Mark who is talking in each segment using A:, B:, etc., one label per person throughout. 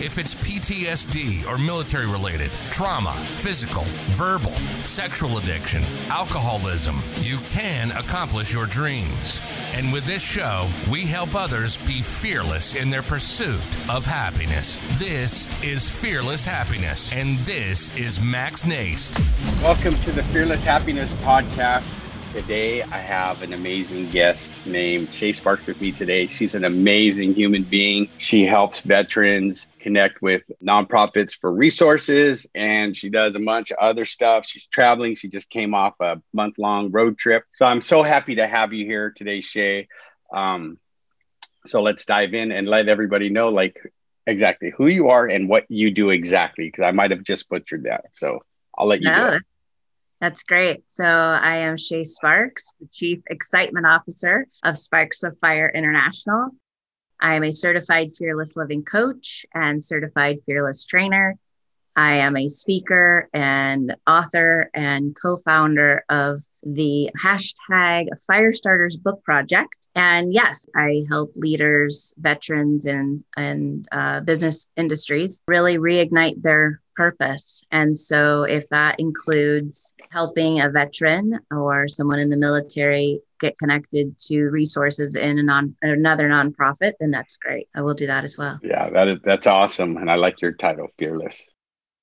A: If it's PTSD or military related, trauma, physical, verbal, sexual addiction, alcoholism, you can accomplish your dreams. And with this show, we help others be fearless in their pursuit of happiness. This is Fearless Happiness, and this is Max Naist.
B: Welcome to the Fearless Happiness Podcast. Today, I have an amazing guest named Shay Sparks with me today. She's an amazing human being. She helps veterans connect with nonprofits for resources and she does a bunch of other stuff. She's traveling. She just came off a month long road trip. So I'm so happy to have you here today, Shay. Um, so let's dive in and let everybody know like exactly who you are and what you do exactly because I might have just butchered that. So I'll let you
C: no, that's great. So I am Shay Sparks, the Chief Excitement Officer of Sparks of Fire International. I am a certified fearless living coach and certified fearless trainer. I am a speaker and author and co founder of the hashtag Firestarters Book Project. And yes, I help leaders, veterans, and, and uh, business industries really reignite their purpose. And so, if that includes helping a veteran or someone in the military get connected to resources in a non another nonprofit, then that's great. I will do that as well.
B: Yeah, that is that's awesome, and I like your title, fearless.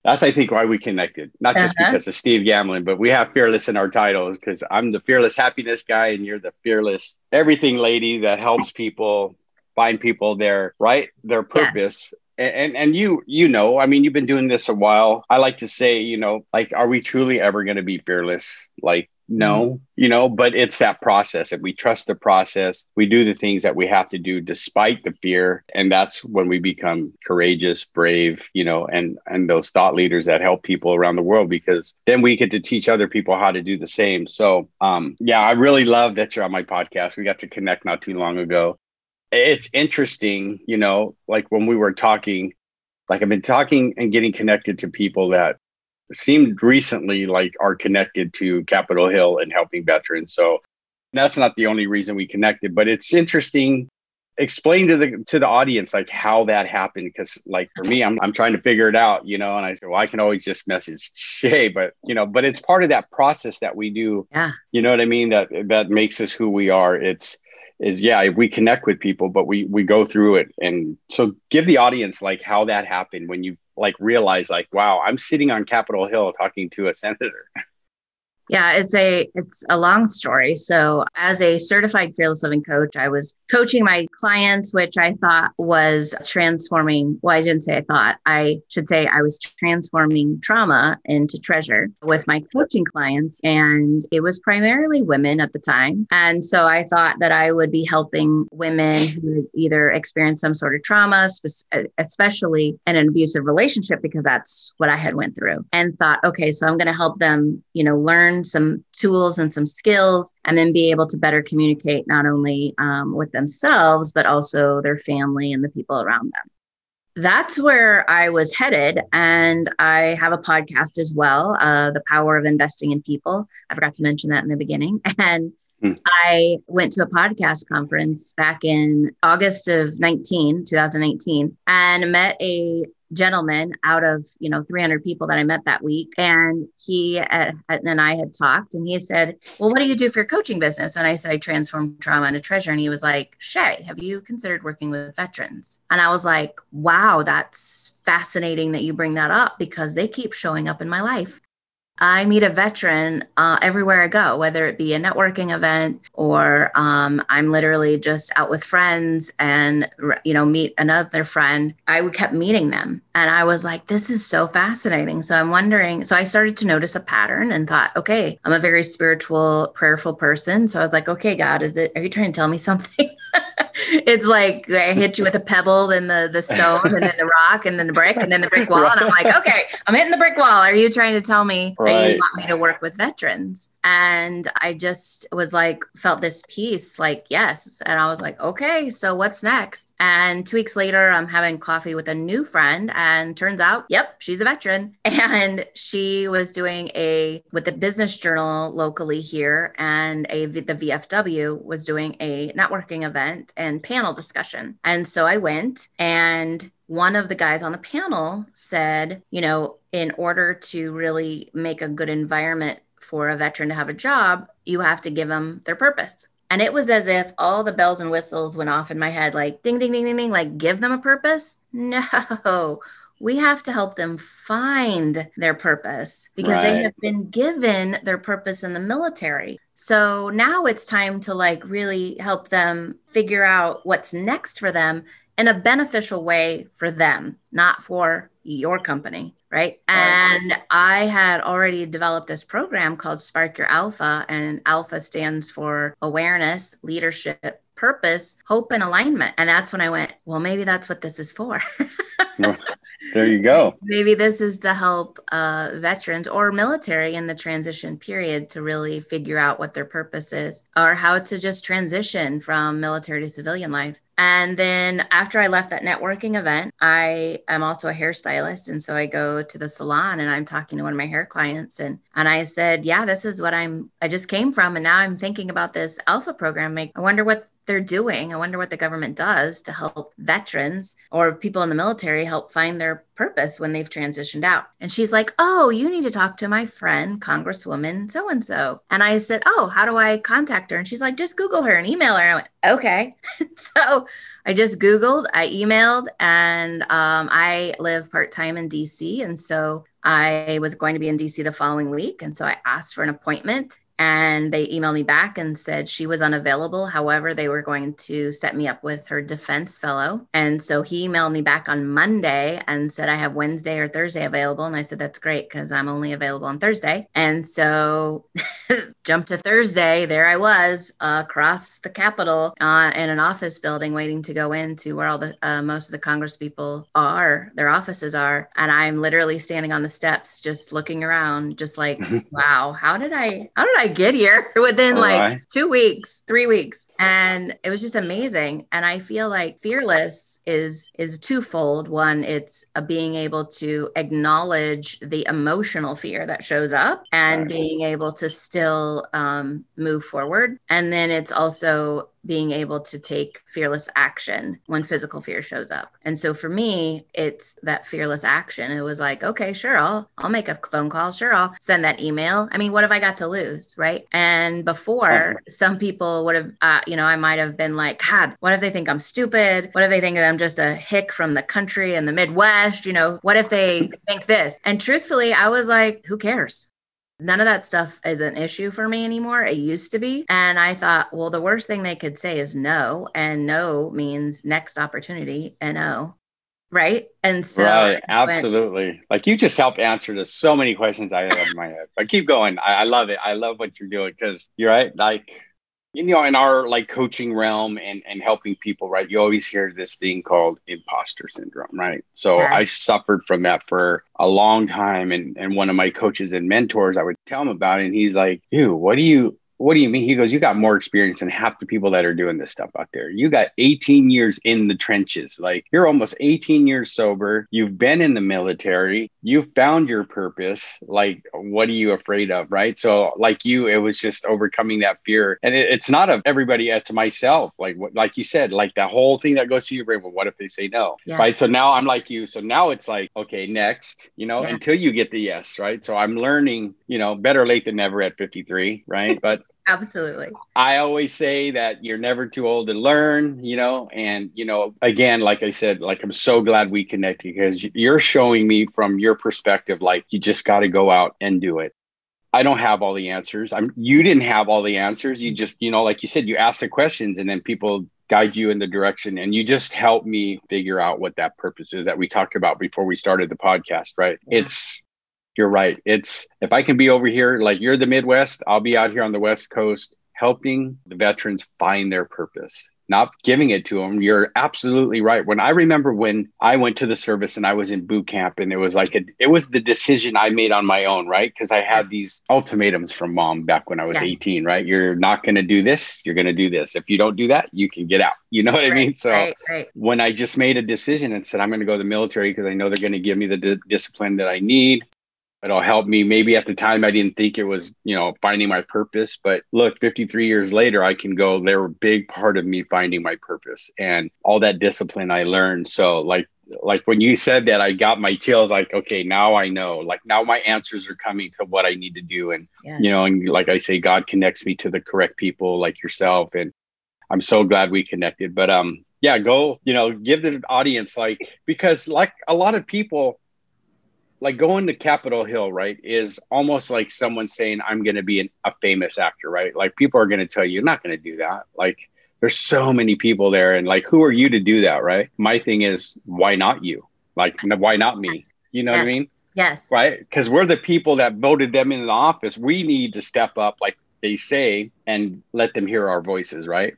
B: That's I think why we connected, not just uh-huh. because of Steve Gamlin, but we have fearless in our titles because I'm the fearless happiness guy, and you're the fearless everything lady that helps people find people their right their purpose. And and you you know i mean you've been doing this a while. I like to say you know like are we truly ever going to be fearless? Like no mm-hmm. you know but it's that process if we trust the process. We do the things that we have to do despite the fear and that's when we become courageous brave you know and and those thought leaders that help people around the world because then we get to teach other people how to do the same. So um yeah i really love that you're on my podcast. We got to connect not too long ago. It's interesting, you know, like when we were talking, like I've been talking and getting connected to people that seemed recently like are connected to Capitol Hill and helping veterans. So that's not the only reason we connected, but it's interesting. Explain to the to the audience like how that happened because like for me, I'm I'm trying to figure it out, you know. And I said, well, I can always just message Shay, but you know, but it's part of that process that we do.
C: Yeah.
B: You know what I mean? That that makes us who we are. It's is yeah we connect with people but we we go through it. And so give the audience like how that happened when you like realize like wow i'm sitting on capitol hill talking to a senator
C: Yeah, it's a it's a long story. So, as a certified fearless living coach, I was coaching my clients, which I thought was transforming. Well, I didn't say I thought. I should say I was transforming trauma into treasure with my coaching clients, and it was primarily women at the time. And so, I thought that I would be helping women who either experienced some sort of trauma, especially in an abusive relationship, because that's what I had went through. And thought, okay, so I'm going to help them, you know, learn learn some tools and some skills, and then be able to better communicate not only um, with themselves, but also their family and the people around them that's where I was headed. And I have a podcast as well, uh, The Power of Investing in People. I forgot to mention that in the beginning. And mm. I went to a podcast conference back in August of 19, 2018, and met a gentleman out of you know 300 people that i met that week. And he uh, and i had talked and he said well what do you do for your coaching business? And i said i transform trauma into treasure. And he was like shay have you considered working with veterans? And i was like wow that's fascinating that you bring that up because they keep showing up in my life I meet a veteran uh, everywhere I go, whether it be a networking event or um, I'm literally just out with friends and you know meet another friend. I kept meeting them, and I was like, "This is so fascinating." So I'm wondering. So I started to notice a pattern and thought, "Okay, I'm a very spiritual, prayerful person." So I was like, "Okay, God, is it? Are you trying to tell me something?" it's like I hit you with a pebble, then the the stone, and then the rock, and then the brick, and then the brick wall, and I'm like, "Okay, I'm hitting the brick wall. Are you trying to tell me?" Right. you want me to work with veterans. And I just was like, felt this peace, like, yes. And I was like, okay, so what's next? And two weeks later, I'm having coffee with a new friend, and turns out, yep, she's a veteran. And she was doing a, with the business journal locally here, and a, the VFW was doing a networking event and panel discussion. And so I went and one of the guys on the panel said, you know, in order to really make a good environment for a veteran to have a job, you have to give them their purpose. And it was as if all the bells and whistles went off in my head like ding, ding, ding, ding, ding, like give them a purpose. No, we have to help them find their purpose because right. they have been given their purpose in the military. So now it's time to like really help them figure out what's next for them in a beneficial way for them, not for your company. Right. And I had already developed this program called Spark Your Alpha, and Alpha stands for awareness, leadership, purpose, hope, and alignment. And that's when I went, well, maybe that's what this is for.
B: There you go.
C: Maybe this is to help uh, veterans or military in the transition period to really figure out what their purpose is or how to just transition from military to civilian life. And then after I left that networking event, I am also a hairstylist. And so I go to the salon and I'm talking to one of my hair clients. And, and I said, Yeah, this is what I'm, I just came from. And now I'm thinking about this alpha program. I wonder what they're doing. I wonder what the government does to help veterans or people in the military help find their purpose when they've transitioned out. And she's like, Oh, you need to talk to my friend, Congresswoman so and so. And I said, Oh, how do I contact her? And she's like, Just Google her and email her. And I went, Okay. so I just Googled, I emailed, and um, I live part time in DC. And so I was going to be in DC the following week. And so I asked for an appointment and they emailed me back and said she was unavailable. However, they were going to set me up with her defense fellow. And so he emailed me back on Monday and said, I have Wednesday or Thursday available. And I said, That's great because I'm only available on Thursday. And so jumped to Thursday. There I was uh, across the Capitol uh, in an office building waiting to go into where all the uh, most of the Congress people are, their offices are. And I'm literally standing on the steps just looking around, just like, wow, how did I, how did I? I get here within like right. two weeks, three weeks. And it was just amazing. And I feel like fearless is is twofold. One, it's a being able to acknowledge the emotional fear that shows up and right. being able to still um, move forward. And then it's also being able to take fearless action when physical fear shows up. And so for me, it's that fearless action. It was like, okay, sure, I'll I'll make a phone call, sure, I'll send that email. I mean, what have I got to lose, right? And before, some people would have, uh, you know, I might have been like, God, what if they think I'm stupid? What if they think that I'm just a hick from the country and the Midwest? You know, what if they think this? And truthfully, I was like, who cares? None of that stuff is an issue for me anymore. It used to be. And I thought, well, the worst thing they could say is no. And no means next opportunity. And no. Right. And so, right.
B: Absolutely. Went, like you just helped answer to so many questions I have in my head. But keep going. I, I love it. I love what you're doing because you're right. Like, you know in our like coaching realm and and helping people right you always hear this thing called imposter syndrome right so yeah. i suffered from that for a long time and and one of my coaches and mentors i would tell him about it and he's like dude what do you what do you mean? He goes, You got more experience than half the people that are doing this stuff out there. You got 18 years in the trenches. Like you're almost 18 years sober. You've been in the military. You found your purpose. Like, what are you afraid of? Right. So, like you, it was just overcoming that fear. And it, it's not of everybody, it's myself. Like, what, like you said, like that whole thing that goes through your brain. Well, what if they say no? Yeah. Right. So now I'm like you. So now it's like, okay, next, you know, yeah. until you get the yes. Right. So I'm learning, you know, better late than never at 53. Right. But
C: Absolutely.
B: I always say that you're never too old to learn, you know, and, you know, again, like I said, like I'm so glad we connected because you're showing me from your perspective, like you just got to go out and do it. I don't have all the answers. I'm you didn't have all the answers. You just, you know, like you said, you ask the questions and then people guide you in the direction and you just help me figure out what that purpose is that we talked about before we started the podcast, right? Yeah. It's you're right. It's if I can be over here, like you're the Midwest, I'll be out here on the West Coast helping the veterans find their purpose not giving it to them. You're absolutely right. When I remember when I went to the service and I was in boot camp and it was like a, it was the decision I made on my own, right? Because I had these ultimatums from mom back when I was yeah. 18, right? You're not going to do this, you're going to do this. If you don't do that, you can get out. You know what right, I mean? So right, right. when I just made a decision and said I'm going to go to the military because I know they're going to give me the d- discipline that I need, it'll help me. Maybe at the time i didn't think it was you know finding my purpose but look 53 years later i can go they were a big part of me finding my purpose and all that discipline i learned. So like like when you said that i got my chills like okay now i know like now my answers are coming to what i need to do. And yes. you know and like i say god connects me to the correct people like yourself. And i'm so glad we connected. But um yeah go you know give the audience like because like a lot of people like going to Capitol Hill, right, is almost like someone saying, I'm going to be an, a famous actor, right? Like people are going to tell you, you're not going to do that. Like there's so many people there. And like, who are you to do that, right? My thing is, why not you? Like, why not me? You know
C: yes.
B: what I mean?
C: Yes.
B: Right. Because we're the people that voted them in the office. We need to step up, like they say, and let them hear our voices, right?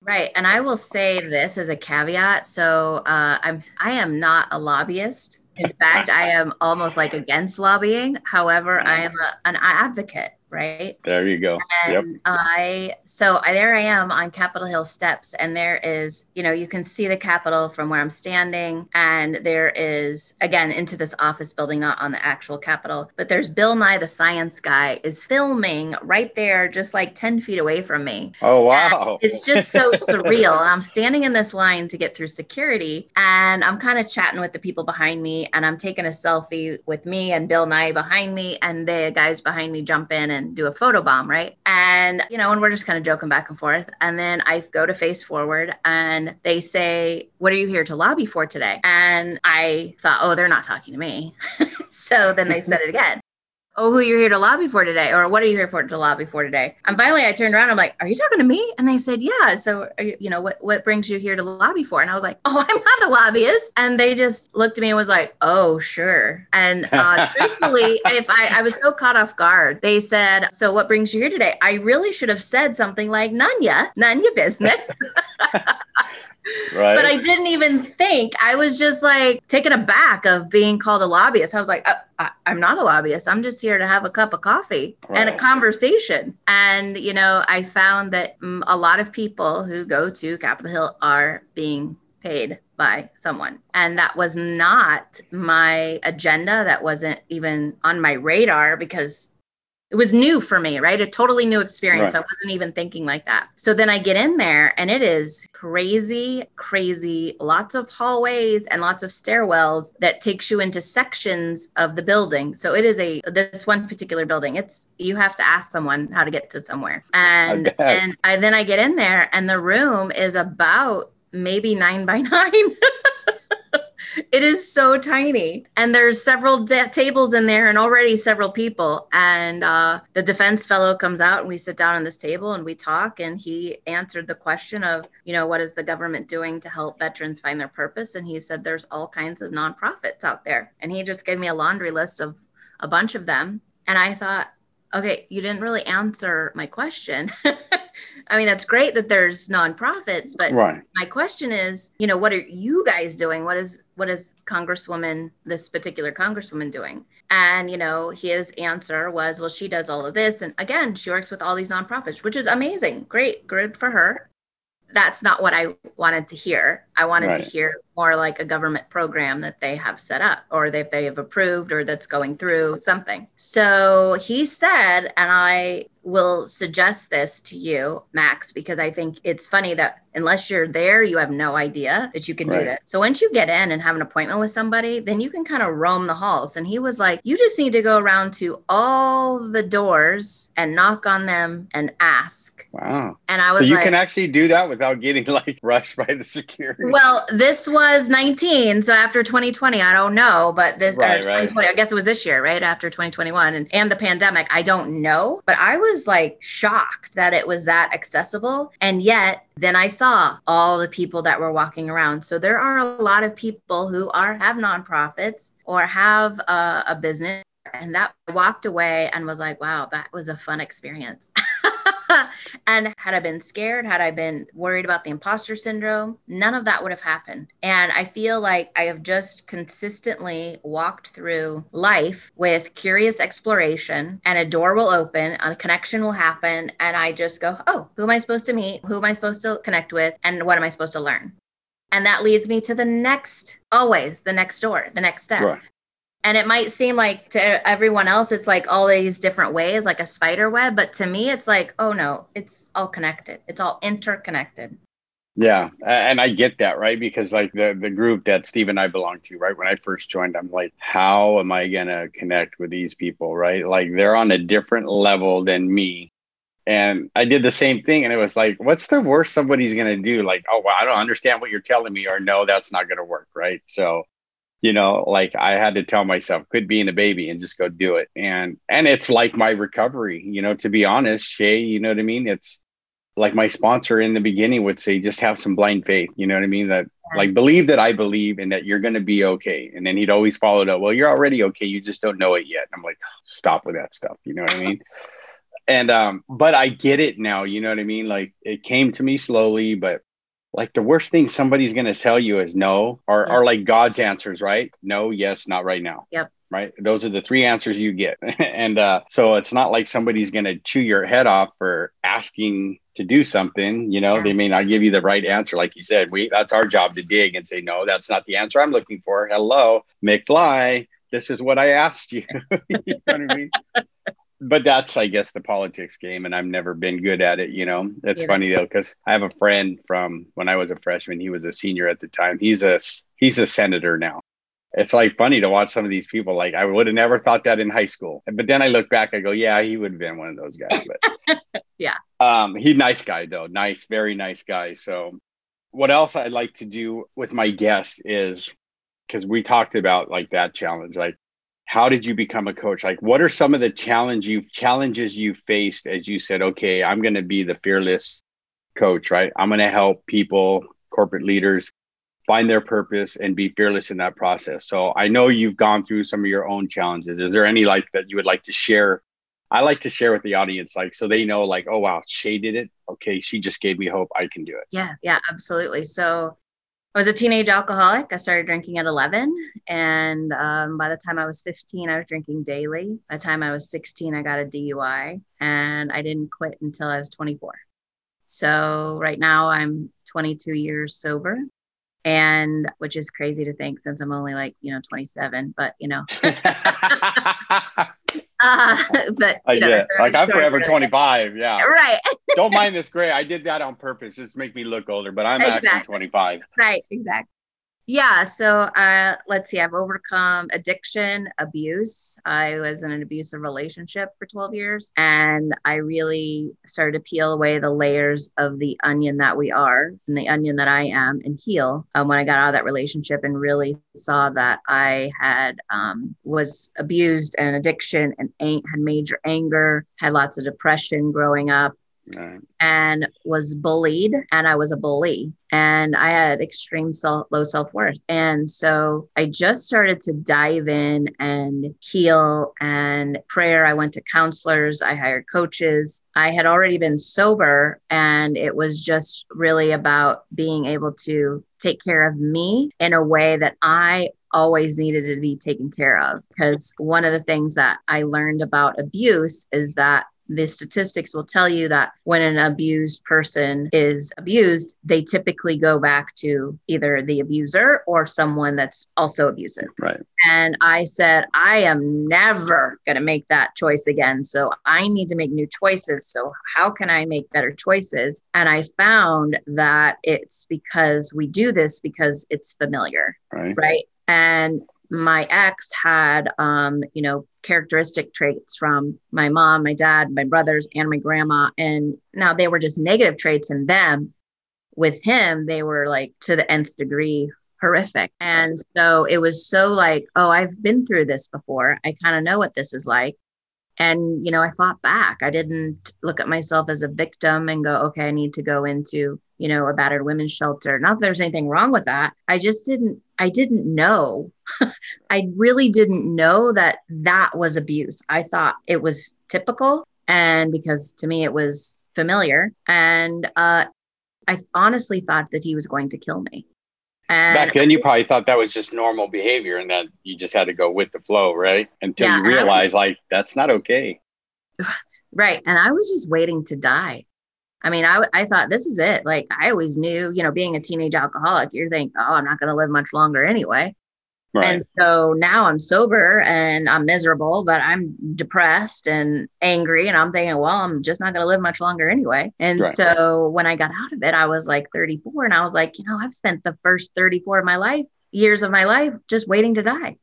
C: Right. And I will say this as a caveat. So uh, I'm I am not a lobbyist. In fact, I am almost like against lobbying. However, I am a, an advocate right?
B: There you go.
C: And yep. I so I, there I am on Capitol Hill steps, and there is, you know, you can see the Capitol from where I'm standing, and there is again into this office building, not on the actual Capitol, but there's Bill Nye the Science Guy is filming right there, just like ten feet away from me.
B: Oh wow!
C: And it's just so surreal, and I'm standing in this line to get through security, and I'm kind of chatting with the people behind me, and I'm taking a selfie with me and Bill Nye behind me, and the guys behind me jump in and do a photo bomb, right? And, you know, and we're just kind of joking back and forth. And then I go to face forward and they say, What are you here to lobby for today? And I thought, Oh, they're not talking to me. so then they said it again oh, who you're here to lobby for today, or what are you here for to lobby for today? And finally, I turned around. I'm like, are you talking to me? And they said, yeah. So, you, you, know, what what brings you here to lobby for? And I was like, oh, I'm not a lobbyist. And they just looked at me and was like, oh, sure. And uh, truthfully, if I I was so caught off guard, they said, so what brings you here today? I really should have said something like, none ya, none ya business. Right. But I didn't even think. I was just like taken aback of being called a lobbyist. I was like, uh, I, am not a lobbyist. I'm just here to have a cup of coffee right. and a conversation. And, you know, I found that mm, a lot of people who go to Capitol Hill are being paid by someone. And that was not my agenda. That wasn't even on my radar because it was new for me, right? A totally new experience. Right. So I wasn't even thinking like that. So then I get in there and it is crazy, crazy, lots of hallways and lots of stairwells that takes you into sections of the building. So it is a this one particular building. It's you have to ask someone how to get to somewhere. And and I then I get in there and the room is about maybe nine by nine. it is so tiny. And there's several de- tables in there and already several people. And uh, the defense fellow comes out and we sit down on this table and we talk and he answered the question of you know what is the government doing to help veterans find their purpose? And he said there's all kinds of nonprofits out there. And he just gave me a laundry list of a bunch of them. And i thought okay, you didn't really answer my question. I mean, that's great that there's nonprofits, but right. my question is, you know, what are you guys doing? What is what is Congresswoman, this particular Congresswoman doing? And, you know, his answer was, well, she does all of this. And again, she works with all these nonprofits, which is amazing. Great, good for her that's not what I wanted to hear. I wanted right. to hear more like a government program that they have set up or that they have approved or that's going through something. So he said, and I will suggest this to you, Max, because I think it's funny that unless you're there, you have no idea that you can right. do that. So once you get in and have an appointment with somebody, then you can kind of roam the halls. And he was like, you just need to go around to all the doors and knock on them and ask.
B: Wow.
C: And I was
B: so you
C: like,
B: can actually do that without getting like rushed by the security.
C: Well, this was was 19. So after 2020, I don't know, but this
B: Right,
C: 2020,
B: right.
C: I guess it was this year, right? After 2021 and, and the pandemic, I don't know. But I was like shocked that it was that accessible. And yet then I saw all the people that were walking around. So there are a lot of people who are have nonprofits or have a, a business and that walked away and was like, wow, that was a fun experience. and had I been scared, had I been worried about the imposter syndrome, none of that would have happened. And I feel like I have just consistently walked through life with curious exploration, and a door will open, a connection will happen. And I just go, oh, who am I supposed to meet? Who am I supposed to connect with? And what am I supposed to learn? And that leads me to the next, always the next door, the next step.
B: Right.
C: And it might seem like to everyone else, it's like all these different ways, like a spider web. But to me, it's like, oh no, it's all connected. It's all interconnected.
B: Yeah, and I get that, right? Because like the the group that Steve and I belong to, right? When I first joined, I'm like, how am I gonna connect with these people, right? Like they're on a different level than me. And I did the same thing, and it was like, what's the worst somebody's gonna do? Like, oh, well, I don't understand what you're telling me, or no, that's not gonna work, right? So, you know, like I had to tell myself, quit being a baby and just go do it. And and it's like my recovery, you know, to be honest, Shay, you know what I mean? It's like my sponsor in the beginning would say, just have some blind faith. You know what I mean? That like believe that I believe and that you're going to be okay. And then he'd always follow it up. Well, you're already okay. You just don't know it yet. And I'm like, stop with that stuff. You know what I mean? and um, but I get it now. You know what I mean? Like it came to me slowly, but like the worst thing somebody's going to tell you is no, or
C: Yeah.
B: or like God's answers, right? No, yes, not right now.
C: Yep.
B: Right. Those are the three answers you get. and uh, so it's not like somebody's going to chew your head off for asking to do something. You know,
C: Yeah.
B: they may not give you the right answer. Like you said, we that's our job to dig and say, no, that's not the answer I'm looking for. Hello, McFly. This is what I asked you. you know what I mean? But that's, I guess, the politics game, and I've never been good at it. You know, it's
C: Yeah.
B: funny though because I have a friend from when I was a freshman. He was a senior at the time. He's a he's a senator now it's like funny to watch some of these people. Like I would have never thought that in high school, but then I look back, I go, yeah, he would have been one of those guys. But
C: Yeah.
B: um, he's nice guy though, nice, very nice guy. So, what else I'd like to do with my guest is because we talked about like that challenge, like how did you become a coach? Like, what are some of the challenge you challenges you faced as you said, okay, I'm going to be the fearless coach, right? I'm going to help people, corporate leaders find their purpose and be fearless in that process. So I know you've gone through some of your own challenges. Is there any like that you would like to share? I like to share with the audience, like so they know, like, oh wow, Shay did it. Okay, she just gave me hope. I can do it.
C: Yeah, yeah, absolutely. So I was a teenage alcoholic. I started drinking at 11. And um, by the time I was 15, I was drinking daily. By the time I was 16, I got a DUI and I didn't quit until I was 24. So right now I'm 22 years sober. And which is crazy to think since I'm only like, you know, 27, but you know, uh, but
B: I
C: you know,
B: like I'm forever
C: for-
B: 25. Yeah.
C: Right.
B: Don't mind this gray. I did that on purpose. Just make me look older, but I'm actually 25.
C: right exactly yeah so uh let's see i've overcome addiction abuse. I was in an abusive relationship for 12 years and i really started to peel away the layers of the onion that we are and the onion that i am and heal um, when i got out of that relationship and really saw that i had um, was abused and addiction and had major anger had lots of depression growing up
B: Right.
C: and was bullied and I was a bully and I had extreme self, low self-worth. And so I just started to dive in and heal and prayer. I went to counselors, I hired coaches. I had already been sober and it was just really about being able to take care of me in a way that I always needed to be taken care of because one of the things that I learned about abuse is that the statistics will tell you that when an abused person is abused, they typically go back to either the abuser or someone that's also abusive.
B: Right.
C: And I said, I am never going to make that choice again. So I need to make new choices. So, how can I make better choices? And I found that it's because we do this because it's familiar
B: Right.
C: right and my ex had um you know characteristic traits from my mom my dad my brothers and my grandma and now they were just negative traits in them with him they were like to the nth degree horrific. And so it was so like, oh, I've been through this before. I kind of know what this is like. And, you know, I fought back. I didn't look at myself as a victim and go, okay, I need to go into, you know, a battered women's shelter. Not that there's anything wrong with that. I just didn't, I didn't know. I really didn't know that that was abuse. I thought it was typical. And because to me, it was familiar. And uh, I honestly thought that he was going to kill me.
B: And Back then, you probably thought that was just normal behavior and that you just had to go with the flow, right? Until yeah, you realize, like, that's not okay.
C: Right. And I was just waiting to die. I mean, I, I thought this is it. Like, I always knew, you know, being a teenage alcoholic, you're thinking, oh, I'm not going to live much longer anyway. Right. And so now I'm sober and I'm miserable, but I'm depressed and angry. And I'm thinking, well, I'm just not going to live much longer anyway. And right. so when I got out of it, I was like 34 and I was like, you know, I've spent the first 34 of my life, years of my life, just waiting to die.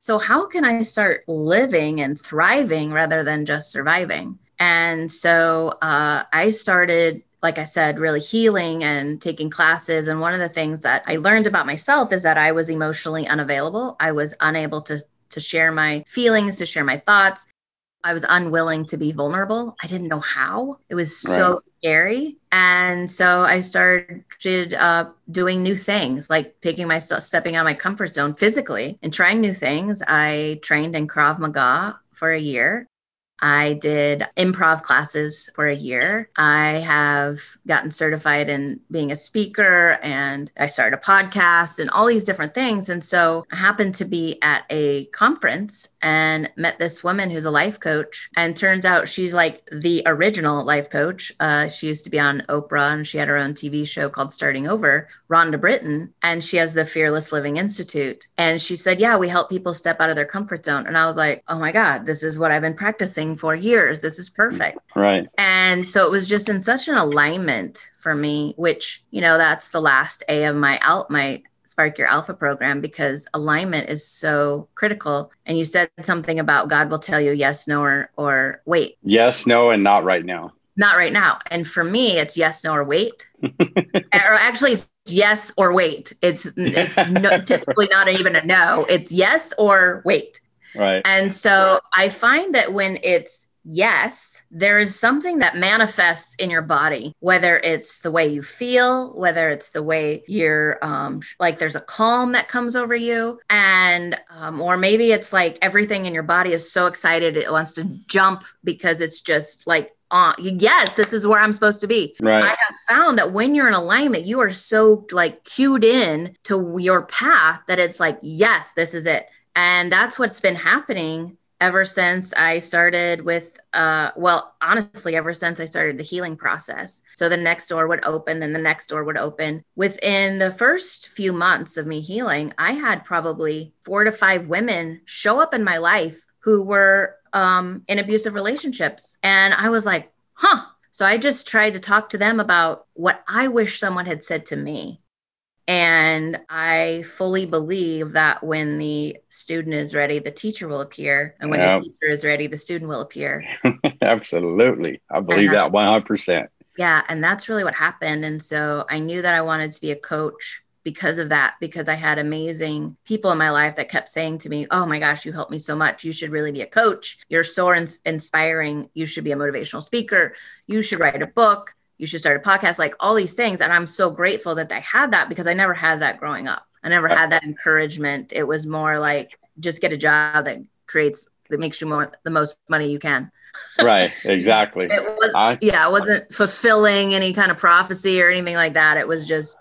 C: So how can I start living and thriving rather than just surviving? And so uh, I started like I said, really healing and taking classes. And one of the things that I learned about myself is that I was emotionally unavailable. I was unable to to share my feelings, to share my thoughts. I was unwilling to be vulnerable. I didn't know how. It was so right. scary. And so I started uh, doing new things, like picking myself, stepping out of my comfort zone physically and trying new things. I trained in Krav Maga for a year. I did improv classes for a year. I have gotten certified in being a speaker and I started a podcast and all these different things. And so I happened to be at a conference and met this woman who's a life coach. And turns out she's like the original life coach. Uh, she used to be on Oprah and she had her own TV show called Starting Over, Rhonda Britten. And she has the Fearless Living Institute. And she said, Yeah, we help people step out of their comfort zone. And I was like, Oh my God, this is what I've been practicing for years. This is perfect.
B: Right.
C: And so it was just in such an alignment for me, which, you know, that's the last A of my out my Spark Your Alpha program because alignment is so critical. And you said something about God will tell you yes, no, or or wait.
B: Yes, no, and not right now.
C: Not right now. And for me, it's yes, no, or wait. or actually, it's yes or wait. It's it's no, typically not even a no. It's yes or wait.
B: Right.
C: And so I find that when it's yes, there is something that manifests in your body, whether it's the way you feel, whether it's the way you're um, like there's a calm that comes over you, and um, or maybe it's like everything in your body is so excited it wants to jump because it's just like uh, yes, this is where I'm supposed to be.
B: Right. I
C: have found that when you're in alignment, you are so like cued in to your path that it's like, yes, this is it. And that's what's been happening ever since I started with, uh, well, honestly, ever since I started the healing process. So the next door would open, then the next door would open. Within the first few months of me healing, I had probably four to five women show up in my life who were um, in abusive relationships. And I was like, huh. So I just tried to talk to them about what I wish someone had said to me. And I fully believe that when the student is ready, the teacher will appear. And when the teacher is ready, the student will appear.
B: Absolutely. I believe that 100%.
C: Yeah. And that's really what happened. And so I knew that I wanted to be a coach because of that, because I had amazing people in my life that kept saying to me, Oh my gosh, you helped me so much. You should really be a coach. You're so inspiring. You should be a motivational speaker. You should write a book you should start a podcast, like all these things. And I'm so grateful that I had that because I never had that growing up. I never had that encouragement. It was more like just get a job that creates that makes you more the most money you can.
B: right, exactly.
C: it was I, yeah, it wasn't fulfilling any kind of prophecy or anything like that. It was just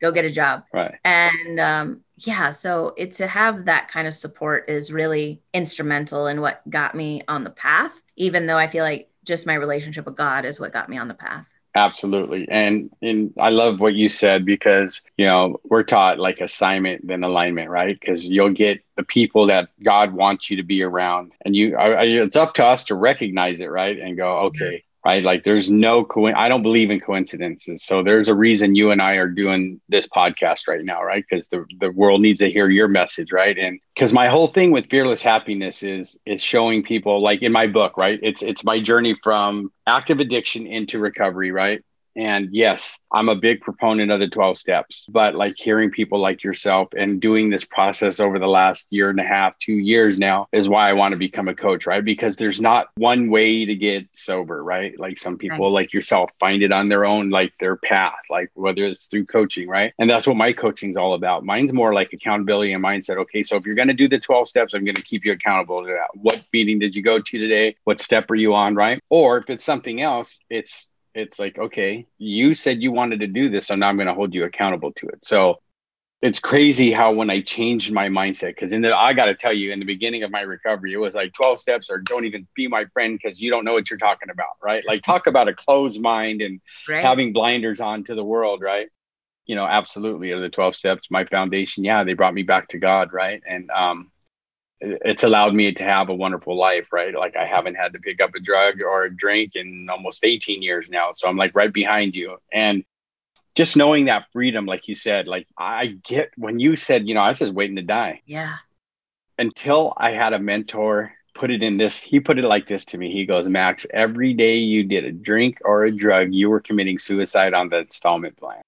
C: go get a job.
B: Right.
C: And um yeah, so it to have that kind of support is really instrumental in what got me on the path, even though I feel like just my relationship with God is what got me on the path.
B: Absolutely. And and I love what you said because, you know, we're taught like assignment then alignment, right? Because you'll get the people that God wants you to be around. And you I, it's up to us to recognize it, right? And go, mm-hmm. okay, right? Like there's no co- I don't believe in coincidences. So there's a reason you and I are doing this podcast right now, right? Because the, the world needs to hear your message, right? And because my whole thing with fearless happiness is is showing people like in my book, right? It's it's my journey from active addiction into recovery, right? And yes, I'm a big proponent of the 12 steps, but like hearing people like yourself and doing this process over the last year and a half, two years now is why I want to become a coach, right? Because there's not one way to get sober, right? Like some people right. like yourself find it on their own, like their path, like whether it's through coaching, right? And that's what my coaching is all about. Mine's more like accountability and mindset. Okay, so if you're going to do the 12 steps, I'm going to keep you accountable to that. What meeting did you go to today? What step are you on, right? Or if it's something else, it's it's like okay you said you wanted to do this so now i'm going to hold you accountable to it. So it's crazy how when i changed my mindset because in the i got to tell you in the beginning of my recovery it was like 12 steps or don't even be my friend because you don't know what you're talking about right? Like talk about a closed mind and right. having blinders on to the world right? You know absolutely are the 12 steps my foundation? Yeah they brought me back to god right? And um it's allowed me to have a wonderful life, right? Like I haven't had to pick up a drug or a drink in almost 18 years now. So I'm like right behind you. And just knowing that freedom, like you said, like I get when you said, you know, I was just waiting to die.
C: Yeah.
B: Until I had a mentor put it in this, he put it like this to me. He goes, Max, every day you did a drink or a drug, you were committing suicide on the installment plan.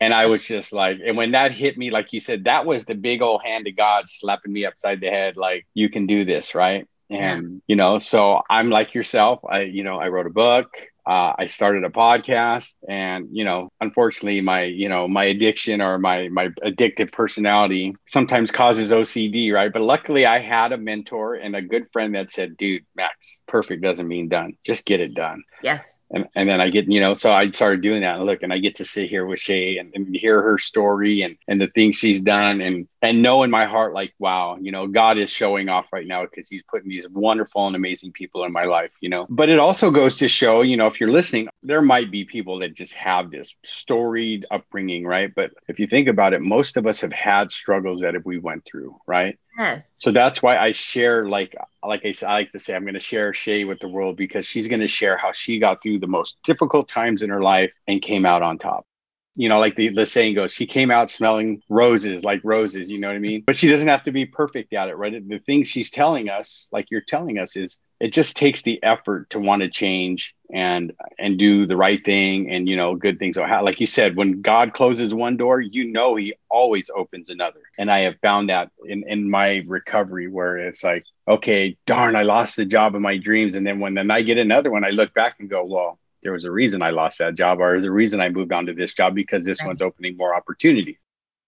B: And I was just like, and when that hit me, like you said, that was the big old hand of God slapping me upside the head, like, you can do this, right? And, yeah. you know, so I'm like yourself. I, you know, I wrote a book uh, I started a podcast, and you know, unfortunately, my you know my addiction or my my addictive personality sometimes causes OCD, right? But luckily, I had a mentor and a good friend that said, "Dude, Max, perfect doesn't mean done. Just get it done."
C: Yes.
B: And and then I get you know, so I started doing that. And look, and I get to sit here with Shay and, and hear her story and and the things she's done, and and know in my heart like, wow, you know, God is showing off right now because He's putting these wonderful and amazing people in my life, you know. But it also goes to show, you know if you're listening, there might be people that just have this storied upbringing, right? But if you think about it, most of us have had struggles that we went through, right?
C: Yes.
B: So that's why I share, like, like I, I like to say, I'm going to share Shay with the world because she's going to share how she got through the most difficult times in her life and came out on top you know, like the, the saying goes, she came out smelling roses, like roses, you know what I mean? But she doesn't have to be perfect at it, right? The things she's telling us, like you're telling us, is it just takes the effort to want to change and and do the right thing and you know good things like you said when god closes one door you know he always opens another and i have found that in in my recovery where it's like okay darn i lost the job of my dreams and then when then i get another one i look back and go well there was a reason I lost that job, or there's a reason I moved on to this job because this right. one's opening more opportunity.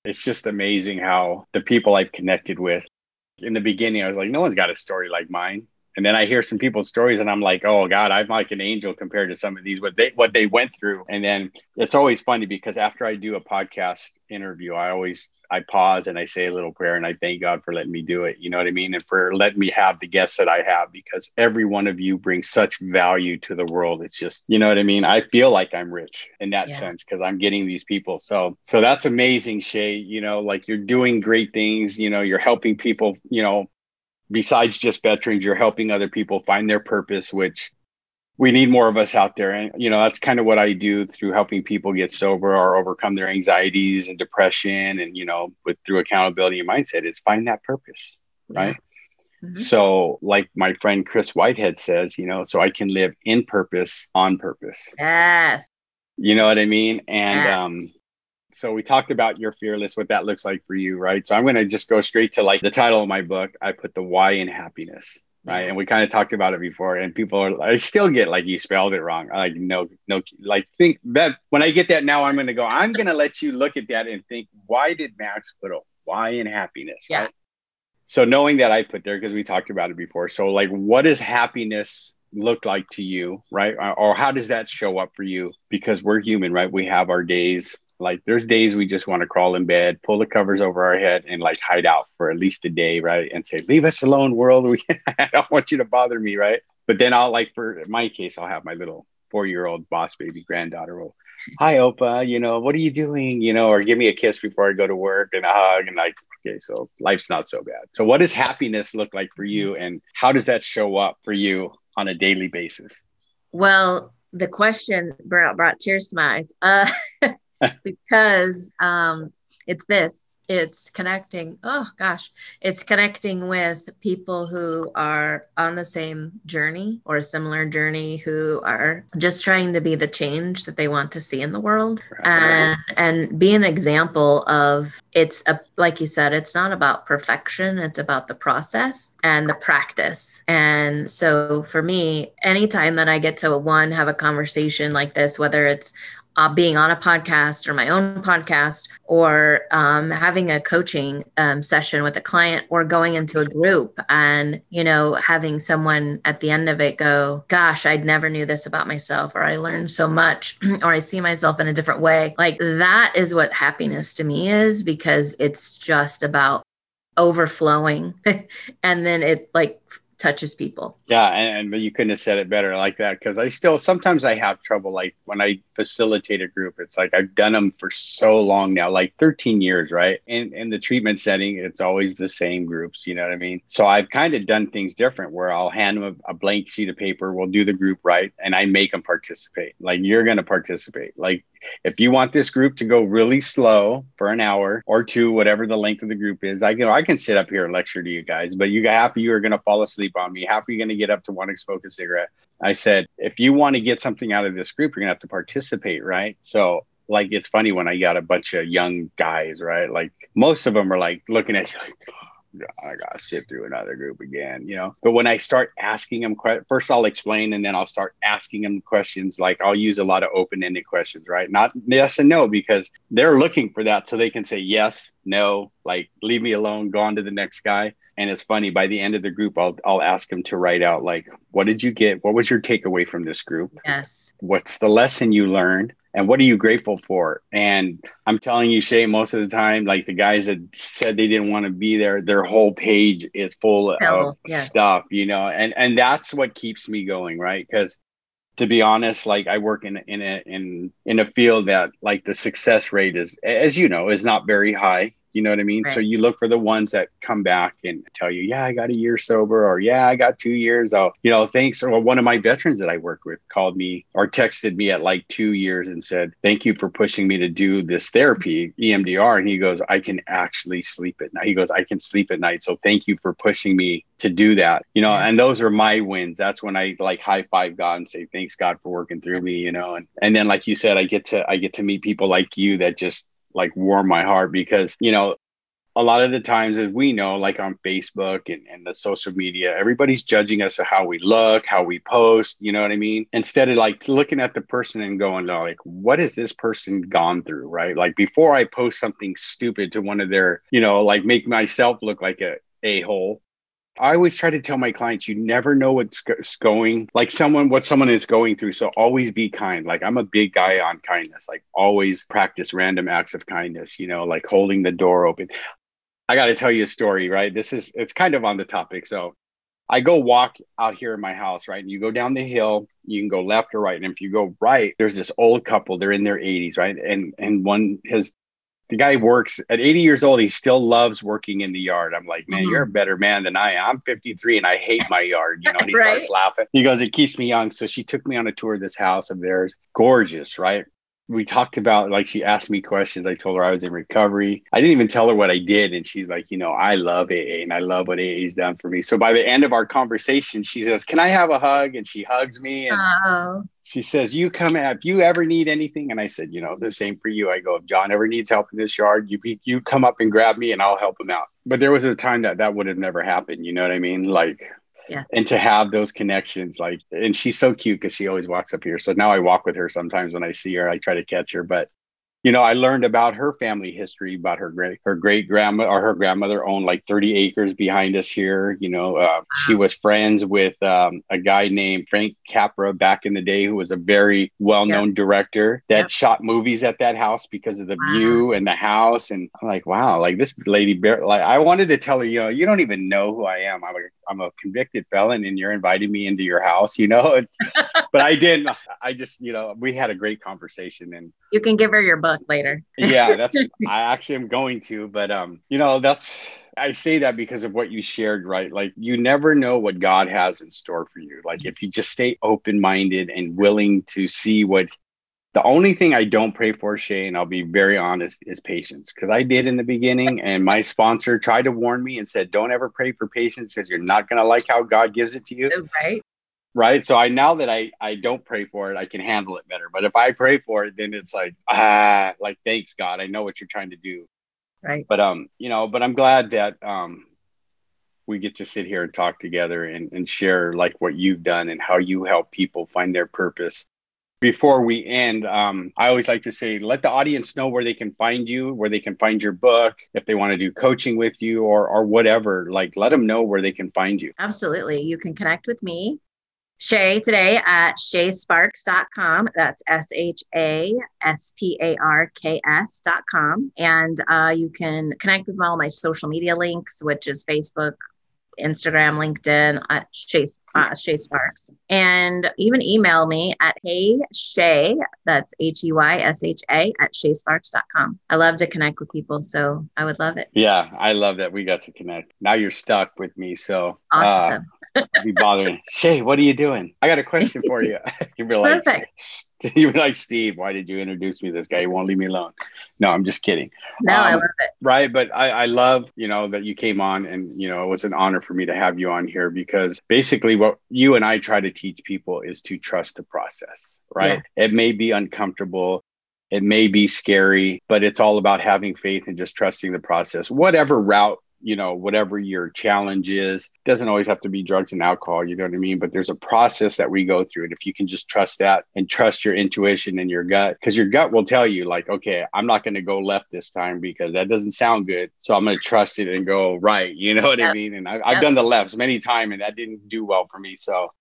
B: It's just amazing how the people I've connected with in the beginning, I was like, no one's got a story like mine. And then I hear some people's stories and I'm like, oh God, I'm like an angel compared to some of these, what they what they went through. And then it's always funny because after I do a podcast interview, I always I pause and I say a little prayer and I thank God for letting me do it. You know what I mean? And for letting me have the guests that I have because every one of you brings such value to the world. It's just, you know what I mean? I feel like I'm rich in that yeah. sense because I'm getting these people. So, so that's amazing, Shay. You know, like you're doing great things. You know, you're helping people, you know, besides just veterans, you're helping other people find their purpose, which we need more of us out there. And, you know, that's kind of what I do through helping people get sober or overcome their anxieties and depression. And, you know, with through accountability and mindset is find that purpose. Right. Mm-hmm. So, like my friend Chris Whitehead says, you know, so I can live in purpose on purpose.
C: Yes.
B: You know what I mean? And, um, so we talked about your fearless, what that looks like for you, right? So I'm going to just go straight to like the title of my book. I put the why in happiness right? And we kind of talked about it before, and people are I still get like you spelled it wrong. Like no, no, like think that when I get that now, I'm gonna go. I'm gonna let you look at that and think, why did Max put a why in happiness?
C: Yeah. Right?
B: So knowing that I put there because we talked about it before. So like, what does happiness look like to you, right? Or how does that show up for you? Because we're human, right? We have our days like there's days we just want to crawl in bed, pull the covers over our head, and like hide out for at least a day, right? And say, "Leave us alone, world. We I don't want you to bother me, right?" But then I'll like for my case, I'll have my little four-year-old boss baby granddaughter will, "Hi, Opa. You know what are you doing? You know, or give me a kiss before I go to work and a hug and like." Okay, so life's not so bad. So, what does happiness look like for you, and how does that show up for you on a daily basis?
C: Well, the question brought, brought tears to my eyes. Uh, because um, it's this
D: it's connecting oh gosh it's connecting with people who are on the same journey or a similar journey who are just trying to be the change that they want to see in the world right. and and be an example of it's a like you said it's not about perfection it's about the process and the practice and so for me anytime that i get to one have a conversation like this whether it's uh, being on a podcast or my own podcast or um, having a coaching um, session with a client or going into a group and you know having someone at the end of it go gosh I'd never knew this about myself or i learned so much or i see myself in a different way like that is what happiness to me is because it's just about overflowing and then it like touches people.
B: Yeah, and, and you couldn't have said it better like that because I still sometimes I have trouble like when I facilitate a group. It's like I've done them for so long now, like 13 years, right? And in the treatment setting, it's always the same groups. You know what I mean? So I've kind of done things different where I'll hand them a, a blank sheet of paper. We'll do the group right, and I make them participate. Like you're going to participate. Like if you want this group to go really slow for an hour or two, whatever the length of the group is, I know I can sit up here and lecture to you guys, but you half of you are going to fall asleep on me. Half of you going to get up to want to smoke a cigarette. I said, if you want to get something out of this group, you're going to have to participate, right? So like it's funny when I got a bunch of young guys, right? Like most of them are like looking at you like, oh, I gotta sit through another group again, you know. But when I start asking them, que- first I'll explain, and then I'll start asking them questions. Like I'll use a lot of open-ended questions, right? Not yes and no, because they're looking for that, so they can say yes, no, like leave me alone, go on to the next guy. And it's funny. By the end of the group, I'll I'll ask them to write out like, what did you get? What was your takeaway from this group?
D: Yes.
B: What's the lesson you learned? and what are you grateful for? And I'm telling you, Shay, most of the time, like the guys that said they didn't want to be there, their whole page is full of yes. stuff, you know, and and that's what keeps me going, right? Because to be honest, like I work in in a in in a field that like the success rate is, as you know, is not very high. You know what I mean? Right. So you look for the ones that come back and tell you, yeah, I got a year sober, or yeah, I got two years. Oh, you know, thanks. Or one of my veterans that I work with called me or texted me at like two years and said, thank you for pushing me to do this therapy, EMDR. And he goes, I can actually sleep at night. He goes, I can sleep at night. So thank you for pushing me to do that. You know, and those are my wins. That's when I like high five God and say, thanks God for working through me, you know, and, and then like you said, I get to, I get to meet people like you that just like warm my heart because you know a lot of the times as we know like on facebook and, and the social media everybody's judging us of how we look how we post you know what i mean? Instead of like looking at the person and going like what has this person gone through? Right? Like before i post something stupid to one of their you know like make myself look like a a-hole I always try to tell my clients, you never know what's going, like someone, what someone is going through. So always be kind. Like I'm a big guy on kindness, like always practice random acts of kindness, you know, like holding the door open. I got to tell you a story, right? This is, it's kind of on the topic. So I go walk out here in my house, right? And you go down the hill, you can go left or right. And if you go right, there's this old couple, they're in their 80s, right? And and one has the guy works at 80 years old. He still loves working in the yard. I'm like, man, mm-hmm. you're a better man than I am. I'm 53 and I hate my yard. You know, and he right? starts laughing. He goes, it keeps me young. So she took me on a tour of this house of theirs. Gorgeous, right? we talked about like she asked me questions. I told her I was in recovery. I didn't even tell her what I did, and she's like, you know, I love AA and I love what AA's done for me. So by the end of our conversation, she says, "Can I have a hug?" And she hugs me and oh. She says, "You come if you ever need anything." And I said, "You know, the same for you." I go, "If John ever needs help in this yard, you be, you come up and grab me, and I'll help him out." But there was a time that that would have never happened. You know what I mean? Like
C: Yes.
B: And to have those connections, like, and she's so cute because she always walks up here. So now I walk with her sometimes when I see her, I try to catch her. But you know, I learned about her family history, about her great her great grandma or her grandmother owned like 30 acres behind us here. You know, uh, she was friends with um, a guy named Frank Capra back in the day, who was a very well known yep. director that yep. shot movies at that house because of the wow. view and the house. And I'm like, wow, like this lady, like I wanted to tell her, you know, you don't even know who I am. I'm a I'm a convicted felon, and you're inviting me into your house, you know. but I didn't. I just, you know, we had a great conversation, and
C: you can give her your book later.
B: yeah, that's I actually am going to, but um, you know, that's I say that because of what you shared, right? Like you never know what God has in store for you. Like if you just stay open-minded and willing to see what The only thing I don't pray for, Shay, and I'll be very honest, is patience. Because I did in the beginning, and my sponsor tried to warn me and said, "Don't ever pray for patience because you're not going to like how God gives it to you."
C: Right.
B: Right. So I now that I I don't pray for it, I can handle it better. But if I pray for it, then it's like ah, like thanks God, I know what you're trying to do.
C: Right.
B: But um, you know, but I'm glad that um we get to sit here and talk together and, and share like what you've done and how you help people find their purpose before we end, um, I always like to say, let the audience know where they can find you, where they can find your book, if they want to do coaching with you or or whatever. Like, let them know where they can find you.
C: Absolutely, you can connect with me, Shay, today at shaysparks.com. That's S H A S P A R K S.com. And uh, you can connect with all my social media links, which is Facebook, Instagram, LinkedIn at Shay, uh, Shay Sparks, and even email me at Hey Shay, that's H E Y S H A, at shaysparks.com. I love to connect with people, so I would love it.
B: Yeah, I love that we got to connect. Now you're stuck with me, so
C: uh, awesome. Uh,
B: be bothering. Shay, what are you doing? I got a question for you. You'd be like, Perfect. You'd be like, Steve, why did you introduce me to this guy? He won't leave me alone. No, I'm just kidding.
C: No, um, I love it.
B: Right. But I, I love, you know, that you came on and, you know, it was an honor for me to have you on here because basically what you and I try to teach people is to trust the process, right? Yeah. It may be uncomfortable. It may be scary, but it's all about having faith and just trusting the process. Whatever route you know whatever your challenge is it doesn't always have to be drugs and alcohol you know what i mean but there's a process that we go through and if you can just trust that and trust your intuition and your gut because your gut will tell you like okay i'm not going to go left this time because that doesn't sound good so i'm going to trust it and go right you know what yep. i mean and I, have yep. done the lefts many times and that didn't do well for me so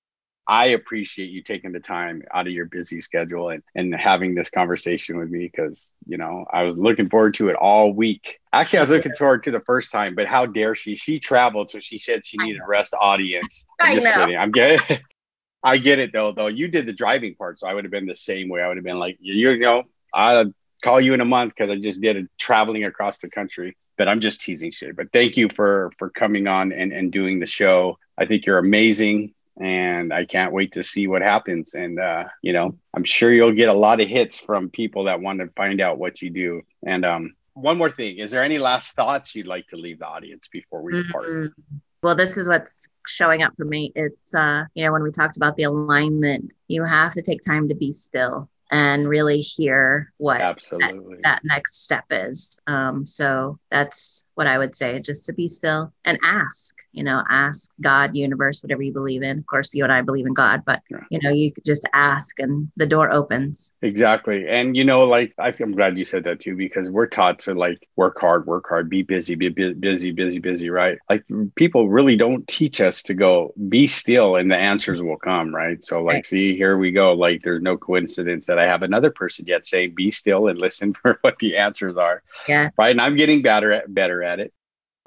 B: I appreciate you taking the time out of your busy schedule and, and having this conversation with me because, you know, I was looking forward to it all week. Actually, I was looking forward to the first time, but how dare she? She traveled, so she said she needed rest audience. I'm just kidding. I'm getting I get it though, though. You did the driving part, so I would have been the same way. I would have been like, you, you know, I'll call you in a month because I just did a traveling across the country. But I'm just teasing shit. But thank you for for coming on and, and doing the show. I think you're amazing and I can't wait to see what happens. And uh, you know, I'm sure you'll get a lot of hits from people that want to find out what you do. And um, one more thing, is there any last thoughts you'd like to leave the audience before we depart?
C: Mm-hmm. Well, this is what's showing up for me. It's uh, you know, when we talked about the alignment, you have to take time to be still and really hear what
B: absolutely
C: that, that next step is. Um, so that's what I would say, just to be still and ask, you know, ask God, universe, whatever you believe in. Of course, you and I believe in God, but yeah. you know, you could just ask and the door opens.
B: Exactly. And you know, like I, am glad you said that too, because we're taught to like work hard, work hard, be busy, be busy, busy, busy, right? Like people really don't teach us to go be still and the answers will come, right? So like, right. see, here we go. Like there's no coincidence that I have another person yet saying be still and listen for what the answers are.
C: Yeah.
B: Right. And I'm getting better at better at it.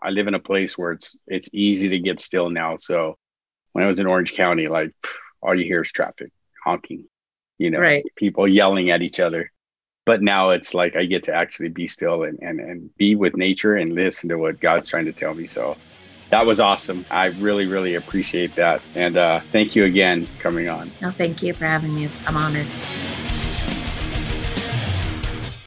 B: I live in a place where it's it's easy to get still now. So when I was in Orange County, like all you hear is traffic, honking, you know,
C: right.
B: people yelling at each other. But now it's like I get to actually be still and, and, and be with nature and listen to what God's trying to tell me. So that was awesome. I really, really appreciate that. And uh, thank you again coming on.
C: No, thank you for having me. I'm honored.